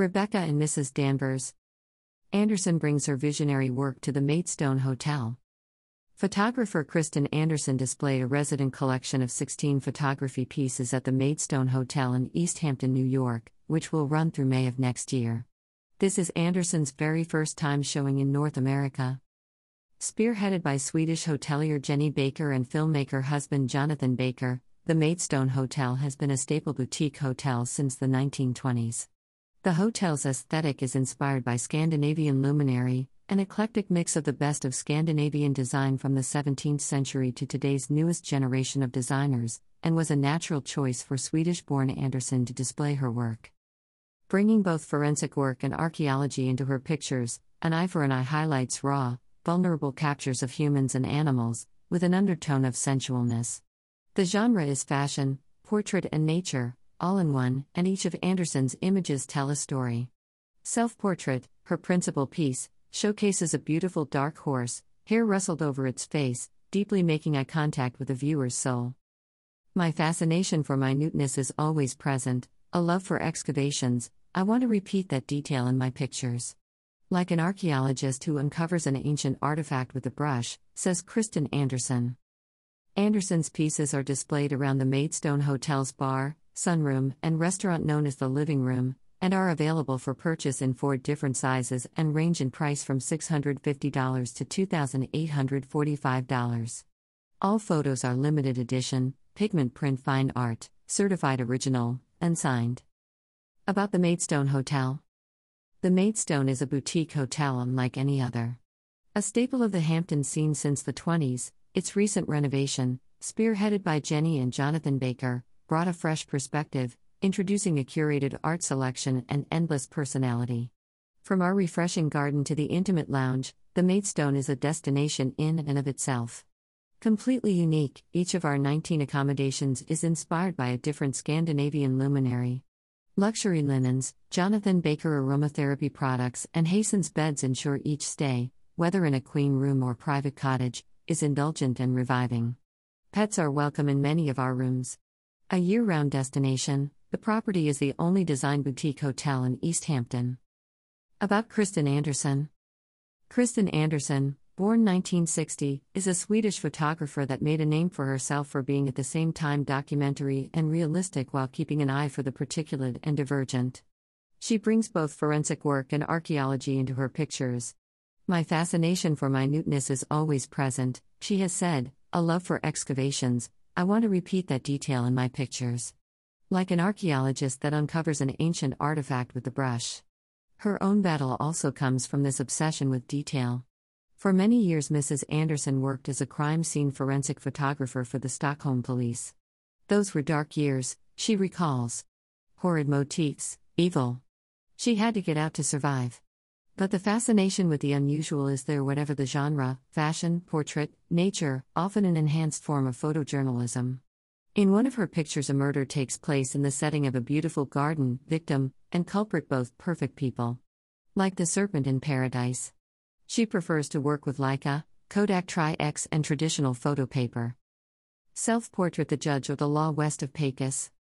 Rebecca and Mrs. Danvers. Anderson brings her visionary work to the Maidstone Hotel. Photographer Kristen Anderson displayed a resident collection of 16 photography pieces at the Maidstone Hotel in East Hampton, New York, which will run through May of next year. This is Anderson's very first time showing in North America. Spearheaded by Swedish hotelier Jenny Baker and filmmaker husband Jonathan Baker, the Maidstone Hotel has been a staple boutique hotel since the 1920s. The hotel's aesthetic is inspired by Scandinavian luminary, an eclectic mix of the best of Scandinavian design from the 17th century to today's newest generation of designers, and was a natural choice for Swedish born Anderson to display her work. Bringing both forensic work and archaeology into her pictures, An Eye for an Eye highlights raw, vulnerable captures of humans and animals, with an undertone of sensualness. The genre is fashion, portrait, and nature, all in one, and each of Anderson's images tell a story. Self Portrait, her principal piece, showcases a beautiful dark horse, hair rustled over its face, deeply making eye contact with the viewer's soul. My fascination for minuteness is always present, a love for excavations, I want to repeat that detail in my pictures. Like an archaeologist who uncovers an ancient artifact with a brush, says Kristen Anderson. Anderson's pieces are displayed around the Maidstone Hotel's bar, sunroom, and restaurant known as the Living Room, and are available for purchase in four different sizes and range in price from $650 to $2,845. All photos are limited edition, pigment print fine art, certified original, and signed. About the Maidstone Hotel The Maidstone is a boutique hotel unlike any other. A staple of the Hampton scene since the 20s, its recent renovation, spearheaded by Jenny and Jonathan Baker, brought a fresh perspective, introducing a curated art selection and endless personality. From our refreshing garden to the intimate lounge, the Maidstone is a destination in and of itself. Completely unique, each of our 19 accommodations is inspired by a different Scandinavian luminary. Luxury linens, Jonathan Baker aromatherapy products, and Hästens beds ensure each stay, whether in a queen room or private cottage, is indulgent and reviving. Pets are welcome in many of our rooms. A year round destination, the property is the only design boutique hotel in East Hampton. About Kristen Anderson Kristen Anderson, born 1960, is a Swedish photographer that made a name for herself for being at the same time documentary and realistic while keeping an eye for the particulate and divergent. She brings both forensic work and archaeology into her pictures. My fascination for minuteness is always present, she has said, a love for excavations. I want to repeat that detail in my pictures like an archaeologist that uncovers an ancient artifact with the brush. Her own battle also comes from this obsession with detail. For many years, Mrs. Anderson worked as a crime scene forensic photographer for the Stockholm police. Those were dark years, she recalls. Horrid motifs, evil. She had to get out to survive. But the fascination with the unusual is there, whatever the genre fashion, portrait, nature, often an enhanced form of photojournalism. In one of her pictures, a murder takes place in the setting of a beautiful garden, victim and culprit both perfect people. Like the serpent in paradise. She prefers to work with Leica, Kodak Tri-X, and traditional photo paper. Self portrait The Judge or the Law West of Pecos.